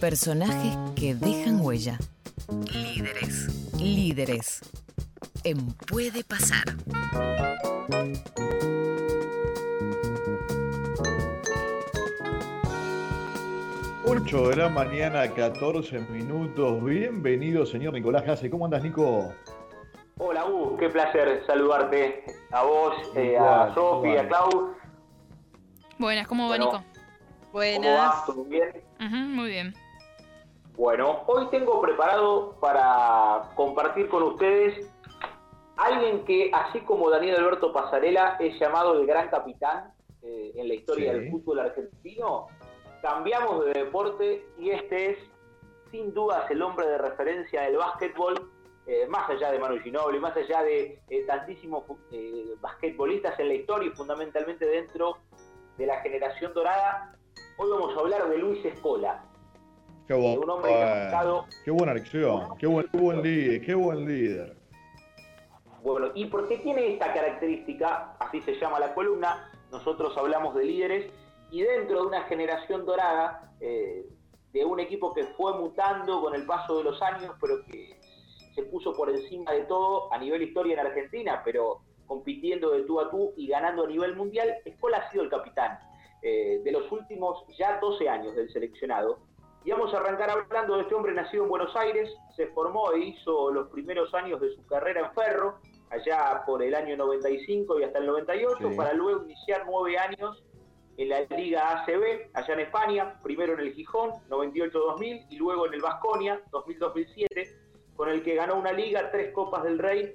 Personajes que dejan huella. Líderes. Líderes. En Puede Pasar. 8 de la mañana, 14 minutos. Bienvenido, señor Nicolás Jase. ¿Cómo andas, Nico? Hola, Gus. Qué placer saludarte. A vos, eh, a Sofi, a Clau. Buenas, ¿cómo va, Nico? Buenas. ¿Todo bien? muy bien. Bueno, hoy tengo preparado para compartir con ustedes alguien que, así como Daniel Alberto Pasarela, es llamado el gran capitán eh, en la historia del fútbol argentino. Cambiamos de deporte y este es, sin dudas, el hombre de referencia del básquetbol, eh, más allá de Manu Ginobili, más allá de eh, tantísimos basquetbolistas en la historia y fundamentalmente dentro de la generación dorada. Hoy vamos a hablar de Luis Escola, Qué, un hombre qué buena elección, qué buen, buen líder, qué buen líder. Bueno, y porque tiene esta característica, así se llama la columna, nosotros hablamos de líderes y dentro de una generación dorada, eh, de un equipo que fue mutando con el paso de los años, pero que se puso por encima de todo a nivel historia en Argentina, pero compitiendo de tú a tú y ganando a nivel mundial, Escola ha sido el capitán eh, de los últimos ya 12 años del seleccionado y vamos a arrancar hablando de este hombre nacido en Buenos Aires, se formó e hizo los primeros años de su carrera en Ferro, allá por el año 95 y hasta el 98, para luego iniciar nueve años en la Liga ACB, allá en España, primero en el Gijón, 98-2000, y luego en el Vasconia, 2000-2007, con el que ganó una liga, tres Copas del Rey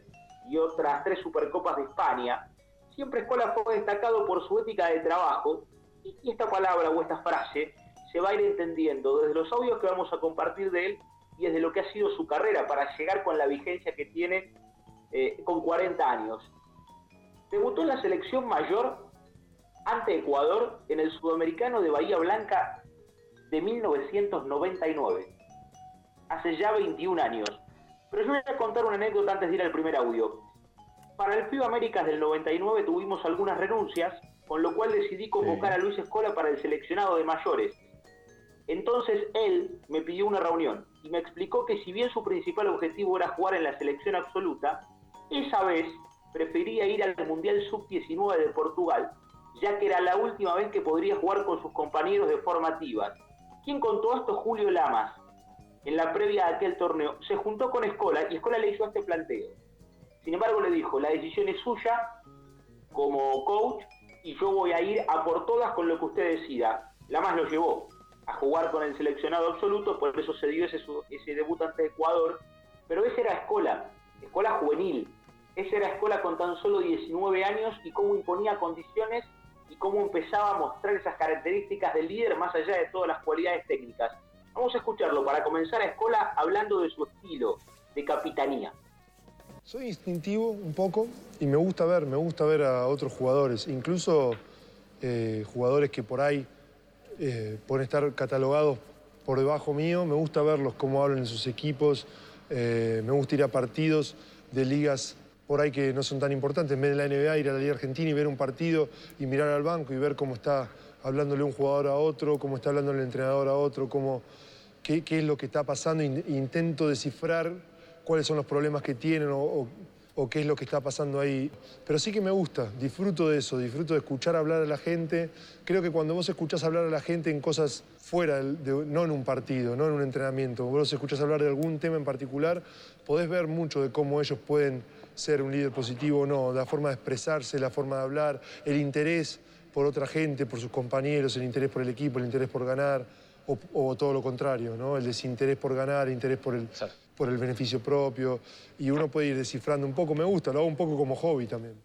y otras tres Supercopas de España. Siempre Escola fue destacado por su ética de trabajo, y esta palabra o esta frase se va a ir entendiendo desde los audios que vamos a compartir de él y desde lo que ha sido su carrera para llegar con la vigencia que tiene eh, con 40 años. Debutó en la selección mayor ante Ecuador en el Sudamericano de Bahía Blanca de 1999, hace ya 21 años. Pero yo voy a contar una anécdota antes de ir al primer audio. Para el FIBA Américas del 99 tuvimos algunas renuncias, con lo cual decidí convocar a Luis Escola para el seleccionado de mayores, entonces él me pidió una reunión y me explicó que si bien su principal objetivo era jugar en la selección absoluta, esa vez prefería ir al Mundial Sub-19 de Portugal, ya que era la última vez que podría jugar con sus compañeros de formativas. ¿Quién contó esto? Julio Lamas. En la previa de aquel torneo se juntó con Escola y Escola le hizo este planteo. Sin embargo, le dijo, la decisión es suya como coach y yo voy a ir a por todas con lo que usted decida. Lamas lo llevó a jugar con el seleccionado absoluto, por eso se dio ese, ese debut ante Ecuador, pero esa era escuela, escuela juvenil, esa era escuela con tan solo 19 años y cómo imponía condiciones y cómo empezaba a mostrar esas características del líder más allá de todas las cualidades técnicas. Vamos a escucharlo para comenzar a escuela hablando de su estilo de capitanía. Soy instintivo un poco y me gusta ver, me gusta ver a otros jugadores, incluso eh, jugadores que por ahí eh, por estar catalogados por debajo mío. Me gusta verlos cómo hablan en sus equipos. Eh, me gusta ir a partidos de ligas por ahí que no son tan importantes. En vez de la NBA, ir a la Liga Argentina y ver un partido y mirar al banco y ver cómo está hablándole un jugador a otro, cómo está hablando el entrenador a otro, cómo, qué, es lo que está pasando. Intento descifrar cuáles son los problemas que tienen o qué es lo que está pasando ahí. Pero sí que me gusta, disfruto de eso, disfruto de escuchar hablar a la gente. Creo que cuando vos escuchás hablar a la gente en cosas fuera, no en un partido, no en un entrenamiento, vos escuchás hablar de algún tema en particular, podés ver mucho de cómo ellos pueden ser un líder positivo o no, la forma de expresarse, la forma de hablar, el interés por otra gente, por sus compañeros, el interés por el equipo, el interés por ganar, o, todo lo contrario, ¿no? el desinterés por ganar, el interés por el, por el beneficio propio, y uno puede ir descifrando un poco, me gusta, lo hago un poco como hobby también.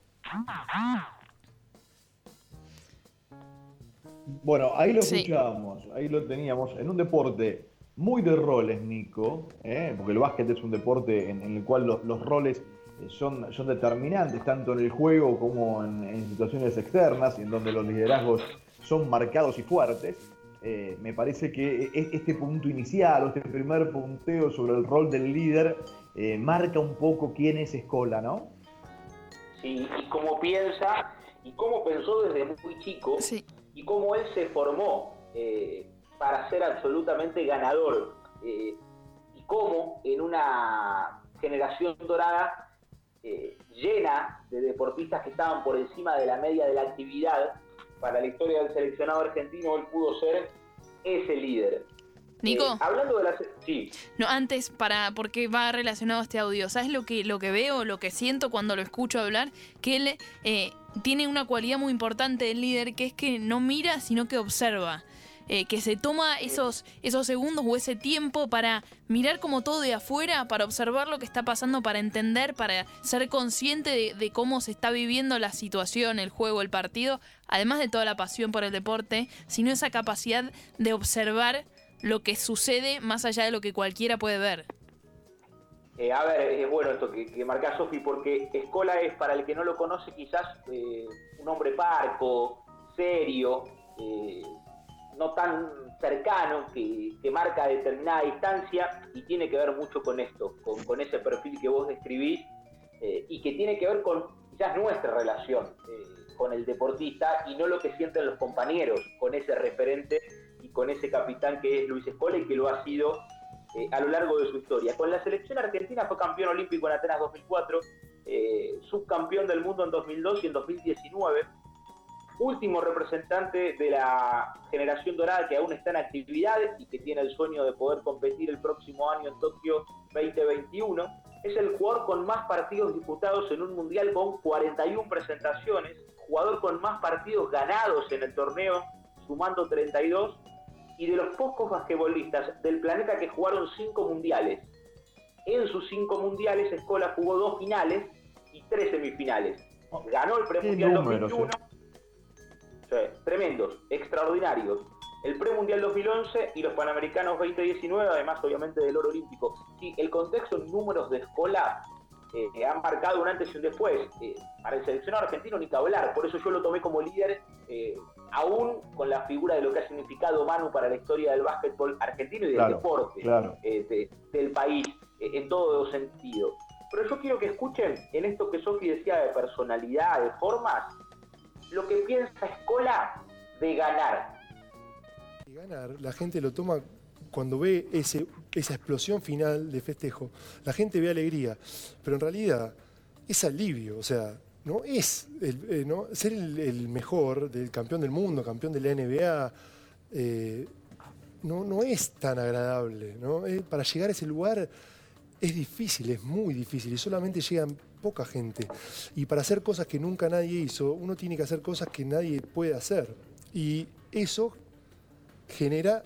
Bueno, ahí lo escuchábamos, ahí lo teníamos, en un deporte muy de roles, Nico, ¿eh? porque el básquet es un deporte en, el cual los, roles eh, son, son, determinantes, tanto en el juego como en, en situaciones externas, en donde los liderazgos son marcados y fuertes. Eh, me parece que e-, este punto inicial o este primer punteo sobre el rol del líder eh, marca un poco quién es Escola, ¿no? Sí, y cómo piensa y cómo pensó desde muy chico y cómo él se formó eh, para para ser absolutamente ganador. y cómo en una generación dorada llena de deportistas que estaban por encima de la media de la actividad, para la historia del seleccionado argentino, él pudo ser ese líder. Nico. Eh, hablando de la... Sí. No, antes, para, porque va relacionado a este audio. ¿Sabes lo que, lo que veo, lo que siento cuando lo escucho hablar? Que él eh, tiene una cualidad muy importante del líder, que es que no mira, sino que observa. Eh, que se toma esos, esos segundos o ese tiempo para mirar como todo de afuera, para observar lo que está pasando, para entender, para ser consciente de, cómo se está viviendo la situación, el juego, el partido, además de toda la pasión por el deporte, sino esa capacidad de observar lo que sucede más allá de lo que cualquiera puede ver. Eh, a ver, es bueno esto que, marca Sofi, porque Escola es, para el que no lo conoce, quizás eh, un hombre parco, serio, no tan cercano, que, marca determinada distancia y tiene que ver mucho con esto, con, ese perfil que vos describís y que tiene que ver con quizás nuestra relación con el deportista y no lo que sienten los compañeros con ese referente con ese capitán que es Luis Escola y que lo ha sido eh, a lo largo de su historia. Con la selección argentina fue campeón olímpico en Atenas 2004, eh, subcampeón del mundo en 2002 y en 2019, último representante de la generación dorada que aún está en actividad y que tiene el sueño de poder competir el próximo año en Tokio 2021. Es el jugador con más partidos disputados en un mundial con 41 presentaciones, jugador con más partidos ganados en el torneo, sumando 32 y de los pocos basquetbolistas del planeta que jugaron cinco mundiales. En sus cinco mundiales, Escola jugó dos finales y tres semifinales. Ganó el premundial 2001. tremendos, extraordinarios. El premundial 2011 y los panamericanos 2019, además, obviamente, del oro olímpico. Sí, el contexto en números de Escola eh, han marcado un antes y un después. Eh, para el seleccionado argentino ni que hablar, por eso yo lo tomé como líder eh, aún con la figura de lo que ha significado Manu para la historia del básquetbol argentino y del deporte eh, del país en todo sentido. Pero yo quiero que escuchen en esto que Sofi decía de personalidad, de formas, lo que piensa Escola de ganar. ganar, la gente lo toma cuando ve ese, esa explosión final de festejo, la gente ve alegría, pero en realidad es alivio, o sea, no es eh, ¿no? ser el, mejor, del campeón del mundo, campeón de la NBA, eh, no, no es tan agradable. ¿no? Eh, para llegar a ese lugar es difícil, es muy difícil y solamente llegan poca gente. Y para hacer cosas que nunca nadie hizo, uno tiene que hacer cosas que nadie puede hacer. Y eso genera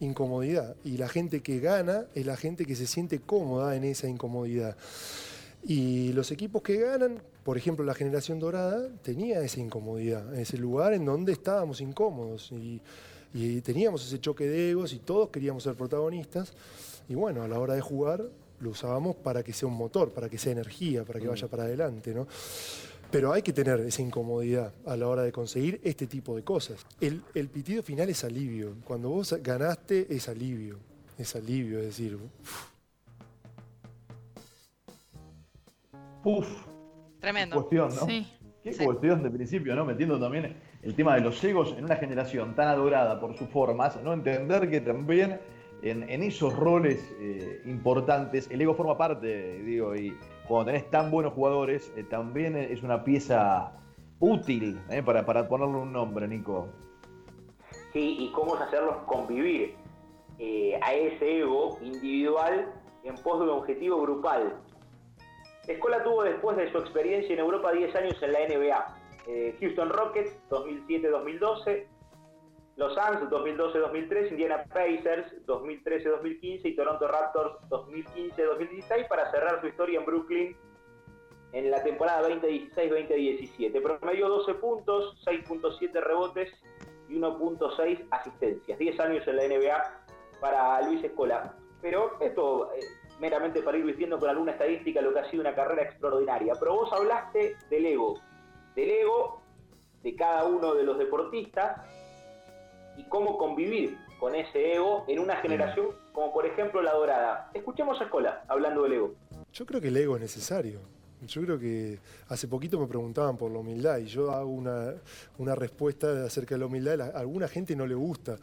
incomodidad. Y la gente que gana es la gente que se siente cómoda en esa incomodidad. Y los equipos que ganan por ejemplo, la generación dorada tenía esa incomodidad, ese lugar en donde estábamos incómodos y, teníamos ese choque de egos y todos queríamos ser protagonistas. Y bueno, a la hora de jugar lo usábamos para que sea un motor, para que sea energía, para que vaya para adelante, ¿no? Pero hay que tener esa incomodidad a la hora de conseguir este tipo de cosas. El, pitido final es alivio. Cuando vos ganaste es alivio. Es alivio, es decir... Uf. Tremendo. Cuestión, ¿no? Qué cuestión de principio, ¿no? Metiendo también el tema de los egos en una generación tan adorada por sus formas, ¿no? Entender que también en, esos roles eh, importantes el ego forma parte, digo, y cuando tenés tan buenos jugadores, eh, también es una pieza útil ¿eh? para, ponerle un nombre, Nico. Sí, y cómo es hacerlos convivir a ese ego individual en pos de un objetivo grupal. Escola tuvo después de su experiencia en Europa 10 años en la NBA. Houston Rockets 2007-2012, Los Suns 2012-2013, Indiana Pacers 2013-2015 y Toronto Raptors 2015-2016 para cerrar su historia en Brooklyn en la temporada 2016-2017. Promedio 12 puntos, 6.7 rebotes y 1.6 asistencias. 10 años en la NBA para Luis Escola. Pero esto... Eh, meramente para ir vistiendo con alguna estadística lo que ha sido una carrera extraordinaria. Pero vos hablaste del ego, del ego de cada uno de los deportistas y cómo convivir con ese ego en una generación como por ejemplo la dorada. Escuchemos a Escola hablando del ego. Yo creo que el ego es necesario. Yo creo que hace poquito me preguntaban por la humildad y yo hago una, respuesta acerca de la humildad. A alguna gente no le gusta.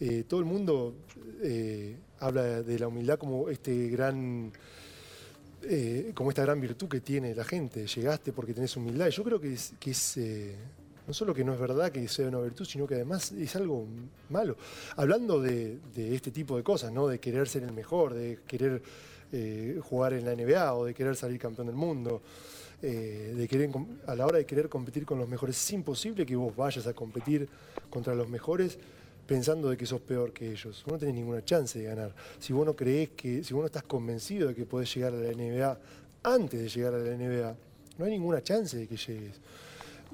eh, todo el mundo eh, habla de la humildad como este gran eh, como esta gran virtud que tiene la gente. Llegaste porque tenés humildad. Yo creo que es, que es no solo que no es verdad que sea una virtud, sino que además es algo malo. Hablando de, este tipo de cosas, ¿no? De querer ser el mejor, de querer jugar en la NBA o de querer salir campeón del mundo. de querer, a la hora de querer competir con los mejores, es imposible que vos vayas a competir contra los mejores pensando de que sos peor que ellos. Vos no tenés ninguna chance de ganar. Si vos no creés que, si vos no estás convencido de que podés llegar a la NBA antes de llegar a la NBA, no hay ninguna chance de que llegues.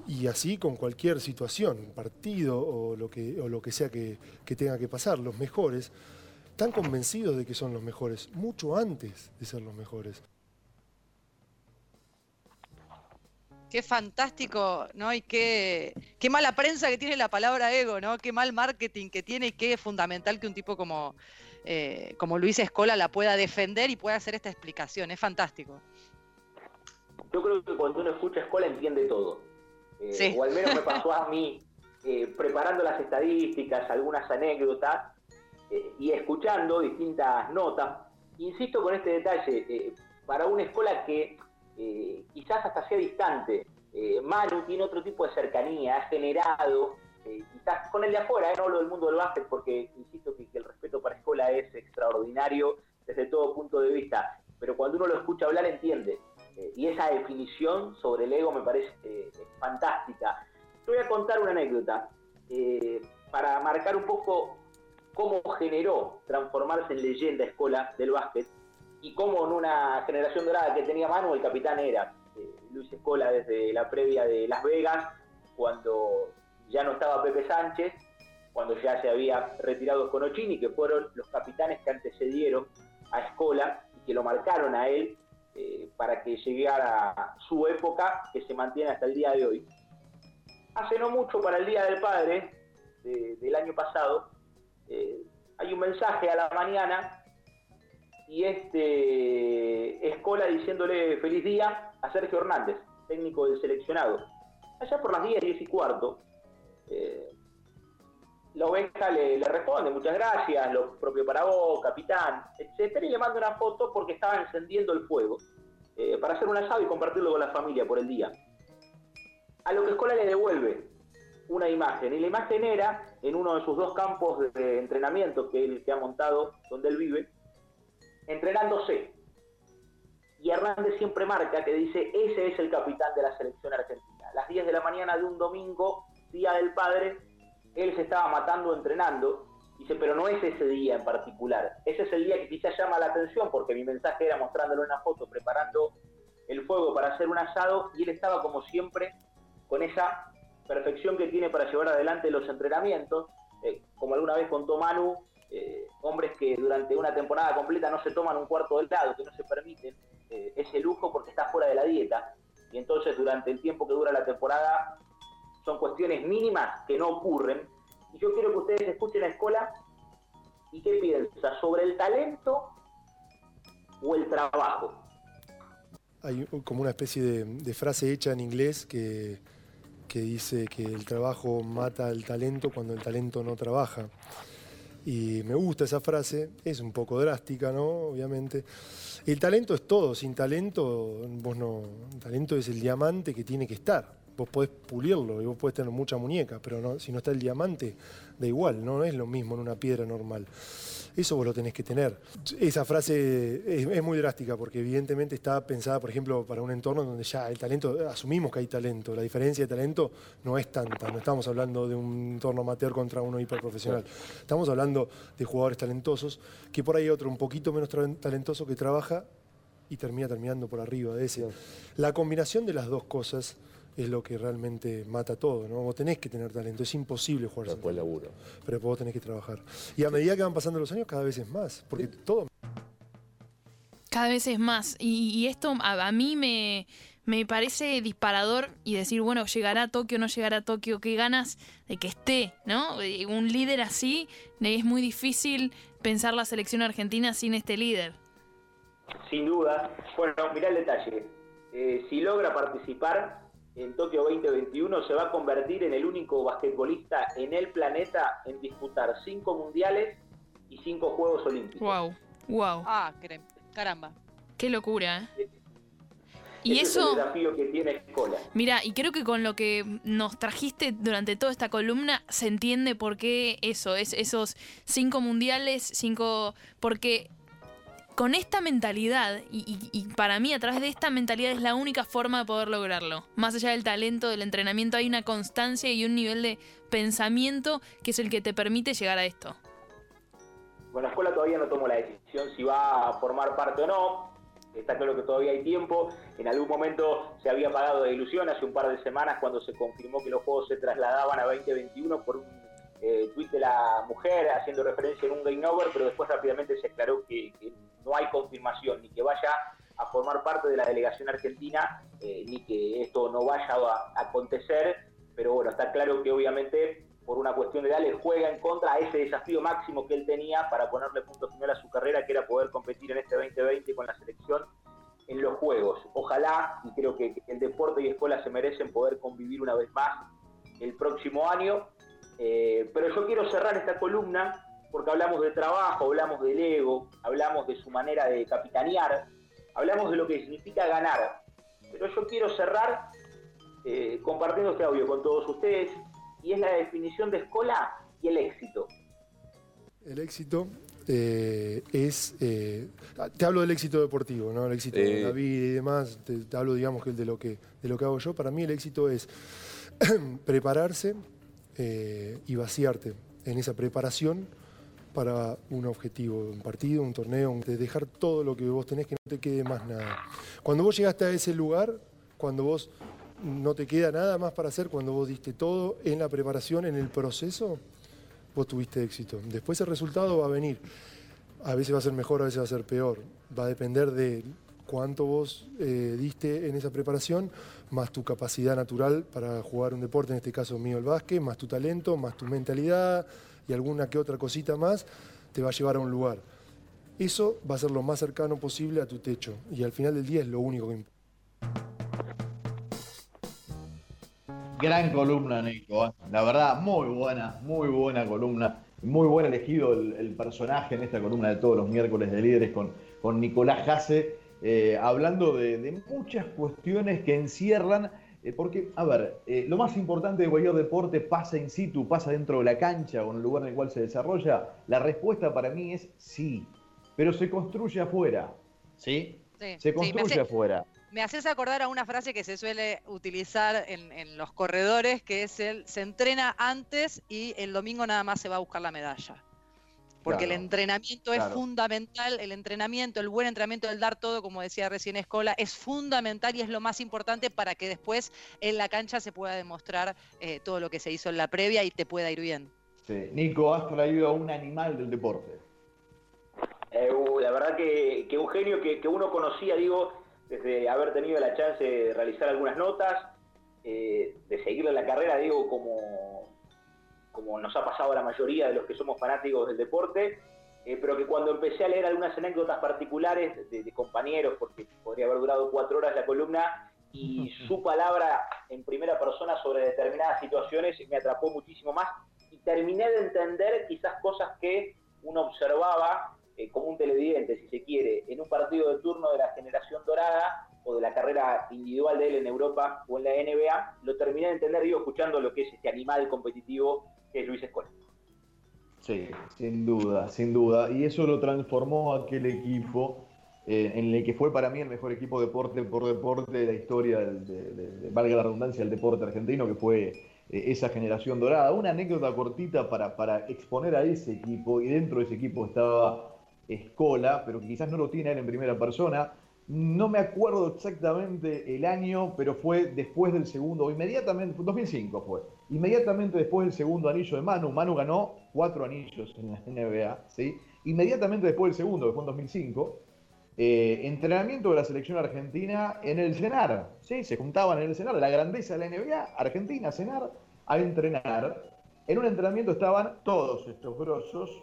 Y así con cualquier situación, partido o lo que, o lo que sea que, que tenga que pasar, los mejores están convencidos de que son los mejores, mucho antes de ser los mejores. Qué fantástico, ¿no? Y qué, qué mala prensa que tiene la palabra ego, ¿no? Qué mal marketing que tiene y qué fundamental que un tipo como, eh, como Luis Escola la pueda defender y pueda hacer esta explicación. Es fantástico. Yo creo que cuando uno escucha Escola entiende todo. Eh, o al menos me pasó a mí, eh, preparando las estadísticas, algunas anécdotas y escuchando distintas notas. Insisto con este detalle, para una escuela que eh, quizás hasta sea distante. Eh, Manu tiene otro tipo de cercanía, ha generado, eh, quizás con el de afuera, no lo del mundo del básquet, porque insisto que, el respeto para Escola es extraordinario desde todo punto de vista, pero cuando uno lo escucha hablar entiende. Y esa definición sobre el ego me parece fantástica. Te voy a contar una anécdota para marcar un poco cómo generó transformarse en leyenda Escola del básquet y como en una generación dorada que tenía Manu, el capitán era eh, Luis Escola desde la previa de Las Vegas, cuando ya no estaba Pepe Sánchez, cuando ya se había retirado Conochini, que fueron los capitanes que antecedieron a Escola y que lo marcaron a él eh, para que llegara su época que se mantiene hasta el día de hoy. Hace no mucho para el Día del Padre del año pasado, eh, hay un mensaje a la mañana y este Escola diciéndole feliz día a Sergio Hernández, técnico del seleccionado. Allá por las 10, 10 y cuarto, eh, la oveja le, responde, muchas gracias, lo propio para vos, capitán, etcétera, y le manda una foto porque estaba encendiendo el fuego eh, para hacer un asado y compartirlo con la familia por el día. A lo que Escola le devuelve una imagen, y la imagen era en uno de sus dos campos de entrenamiento que él que ha montado donde él vive, entrenándose. Y Hernández siempre marca que dice, ese es el capitán de la selección argentina. A las 10 de la mañana de un domingo, día del padre, él se estaba matando entrenando. Dice, pero no es ese día en particular. Ese es el día que quizás llama la atención porque mi mensaje era mostrándole una foto, preparando el fuego para hacer un asado y él estaba como siempre con esa perfección que tiene para llevar adelante los entrenamientos. Eh, como alguna vez contó Manu, eh, hombres que durante una temporada completa no se toman un cuarto de helado, que no se permiten eh, ese lujo porque está fuera de la dieta. Y entonces durante el tiempo que dura la temporada son cuestiones mínimas que no ocurren. Y yo quiero que ustedes escuchen a Escola y qué piensa sobre el talento o el trabajo. Hay como una especie de, frase hecha en inglés que, que dice que el trabajo mata al talento cuando el talento no trabaja. Y me gusta esa frase, es un poco drástica, ¿no? Obviamente. El talento es todo, sin talento, vos no. Talento es el diamante que tiene que estar. Vos podés pulirlo y vos podés tener mucha muñeca, pero no, si no está el diamante, da igual, no es lo mismo en una piedra normal. Eso vos lo tenés que tener. Esa frase es, muy drástica porque evidentemente está pensada, por ejemplo, para un entorno donde ya el talento, asumimos que hay talento, la diferencia de talento no es tanta, no estamos hablando de un entorno amateur contra uno hiperprofesional, estamos hablando de jugadores talentosos, que por ahí hay otro un poquito menos talentoso que trabaja y termina terminando por arriba de ese. La combinación de las dos cosas es lo que realmente mata todo, ¿no? Vos tenés que tener talento, es imposible jugar Después laburo. Pero vos tenés que trabajar. Y a medida que van pasando los años, cada vez es más, porque todo... Cada vez es más. Y, esto a, mí me, me parece disparador y decir, bueno, llegará a Tokio, no llegará a Tokio, qué ganas de que esté, ¿no? Un líder así, es muy difícil pensar la selección argentina sin este líder. Sin duda. Bueno, mirá el detalle. Eh, si logra participar en Tokio 2021 se va a convertir en el único basquetbolista en el planeta en disputar cinco mundiales y cinco Juegos Olímpicos. Wow, wow. Ah, caramba. Qué locura, ¿eh? Y eso. Es el desafío que tiene Escola. Mira, y creo que con lo que nos trajiste durante toda esta columna se entiende por qué eso, es esos cinco mundiales, cinco. Porque con esta mentalidad, y, para mí a través de esta mentalidad es la única forma de poder lograrlo. Más allá del talento, del entrenamiento, hay una constancia y un nivel de pensamiento que es el que te permite llegar a esto. Bueno, la escuela todavía no tomó la decisión si va a formar parte o no. Está claro que todavía hay tiempo. En algún momento se había pagado de ilusión hace un par de semanas cuando se confirmó que los juegos se trasladaban a 2021 por un eh, tweet de la mujer haciendo referencia en un game over, pero después rápidamente se aclaró que, no hay confirmación ni que vaya a formar parte de la delegación argentina, eh, ni que esto no vaya a, acontecer, pero bueno, está claro que obviamente por una cuestión de edad juega en contra a ese desafío máximo que él tenía para ponerle punto final a su carrera, que era poder competir en este 2020 con la selección en los Juegos. Ojalá, y creo que el deporte y escuela se merecen poder convivir una vez más el próximo año eh, pero yo quiero cerrar esta columna porque hablamos de trabajo, hablamos del ego, hablamos de su manera de capitanear, hablamos de lo que significa ganar. Pero yo quiero cerrar eh, compartiendo este audio con todos ustedes y es la definición de escuela y el éxito. El éxito eh, es, te hablo del éxito deportivo, ¿no? El éxito de la vida y demás, te, hablo digamos que de lo que, de lo que hago yo. Para mí el éxito es prepararse, eh, y vaciarte en esa preparación para un objetivo, un partido, un torneo, de dejar todo lo que vos tenés, que no te quede más nada. Cuando vos llegaste a ese lugar, cuando vos no te queda nada más para hacer, cuando vos diste todo en la preparación, en el proceso, vos tuviste éxito. Después el resultado va a venir. A veces va a ser mejor, a veces va a ser peor. Va a depender de cuánto vos eh, diste en esa preparación, más tu capacidad natural para jugar un deporte, en este caso mío el básquet, más tu talento, más tu mentalidad y alguna que otra cosita más, te va a llevar a un lugar. Eso va a ser lo más cercano posible a tu techo y al final del día es lo único que importa. Gran columna, Nico. ¿eh? La verdad, muy buena, muy buena columna. Muy buen elegido el, personaje en esta columna de todos los miércoles de líderes con, con Nicolás Jase. Eh, hablando de, muchas cuestiones que encierran, porque, a ver, eh, lo más importante de cualquier deporte pasa in situ, pasa dentro de la cancha o en el lugar en el cual se desarrolla. La respuesta para mí es sí, pero se construye afuera, ¿sí? se construye afuera. Me haces acordar a una frase que se suele utilizar en, en, los corredores, que es el se entrena antes y el domingo nada más se va a buscar la medalla porque el entrenamiento es fundamental, el entrenamiento, el buen entrenamiento, el dar todo, como decía recién Escola, es fundamental y es lo más importante para que después en la cancha se pueda demostrar eh, todo lo que se hizo en la previa y te pueda ir bien. Sí. Nico, has traído a un animal del deporte. Eh, uh, la verdad que, que un genio que, uno conocía, digo, desde haber tenido la chance de realizar algunas notas, eh, de seguirle la carrera, digo, como como nos ha pasado a la mayoría de los que somos fanáticos del deporte, eh, pero que cuando empecé a leer algunas anécdotas particulares de, compañeros, porque podría haber durado cuatro horas la columna, y su palabra en primera persona sobre determinadas situaciones me atrapó muchísimo más y terminé de entender quizás cosas que uno observaba eh, como un televidente, si se quiere, en un partido de turno de la generación dorada o de la carrera individual de él en Europa o en la NBA, lo terminé de entender, digo, escuchando lo que es este animal competitivo que Luis Escola. Sí, sin duda, sin duda. Y eso lo transformó aquel equipo eh, en el que fue para mí el mejor equipo deporte por deporte de la historia, de, valga la redundancia, del deporte argentino, que fue eh, esa generación dorada. Una anécdota cortita para, para exponer a ese equipo, y dentro de ese equipo estaba Escola, pero quizás no lo tiene él en primera persona. No me acuerdo exactamente el año, pero fue después del segundo, inmediatamente, 2005 fue. Inmediatamente después del segundo anillo de Manu, Manu ganó cuatro anillos en la NBA, ¿sí? Inmediatamente después del segundo, que fue en 2005, eh, entrenamiento de la selección argentina en el cenar, ¿sí? Se juntaban en el cenar, la grandeza de la NBA, Argentina, cenar, a entrenar. En un entrenamiento estaban todos estos grosos,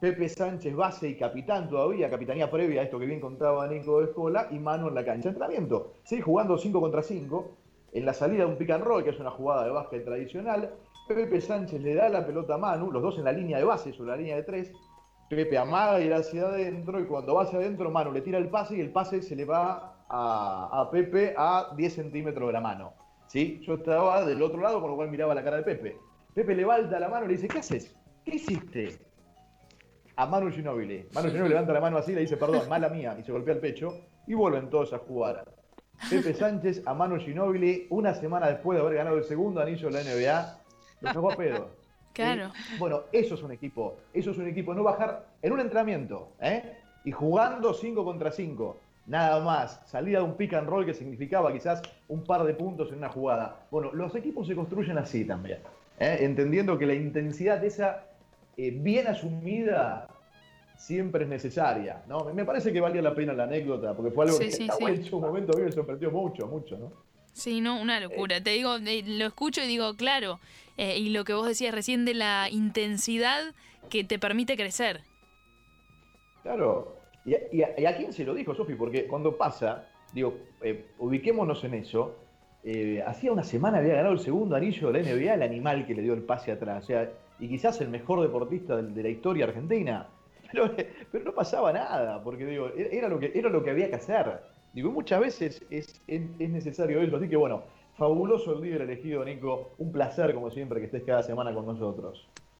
Pepe Sánchez, base y capitán todavía, capitanía previa a esto que bien contaba Nico de Escola, y Manu en la cancha. Entrenamiento, ¿sí? jugando 5 contra 5. en la salida de un pick and roll, que es una jugada de básquet tradicional, Pepe Sánchez le da la pelota a Manu, los dos en la línea de base, sobre la línea de tres. Pepe amaga y ir hacia adentro, y cuando va hacia adentro, Manu le tira el pase y el pase se le va a, Pepe a 10 centímetros de la mano. ¿Sí? Yo estaba del otro lado, con lo cual miraba la cara de Pepe. Pepe levanta la mano y le dice, ¿qué haces? ¿Qué hiciste? A Manu Ginóbili. Manu Ginóbili levanta la mano así y le dice, perdón, mala mía, y se golpea el pecho, y vuelven todos a jugar. Pepe Sánchez a Manu Ginóbili, una semana después de haber ganado el segundo anillo de la NBA, lo a pedo. Claro. Bueno, eso es un equipo. Eso es un equipo. No bajar en un entrenamiento, ¿eh? Y jugando 5 contra 5. Nada más. Salida de un pick and roll que significaba quizás un par de puntos en una jugada. Bueno, los equipos se construyen así también. ¿eh? Entendiendo que la intensidad de esa eh, bien asumida siempre es necesaria. ¿no? Me parece que valía la pena la anécdota, porque fue algo que en su momento a mí me sorprendió mucho, mucho, ¿no? Sí, no, una locura. Te digo, lo escucho y digo, claro, eh, y lo que vos decías recién de la intensidad que te permite crecer. Claro. ¿Y a, quién se lo dijo, Sofi? Porque cuando pasa, digo, eh, ubiquémonos en eso. Eh, hacía una semana había ganado el segundo anillo de la NBA, el animal que le dio el pase atrás. O sea, y quizás el mejor deportista de, la historia argentina. Pero, pero, no pasaba nada, porque digo, era lo que, era lo que había que hacer. Digo, muchas veces es, es, necesario eso. Así que bueno, fabuloso el líder elegido, Nico. Un placer, como siempre, que estés cada semana con nosotros.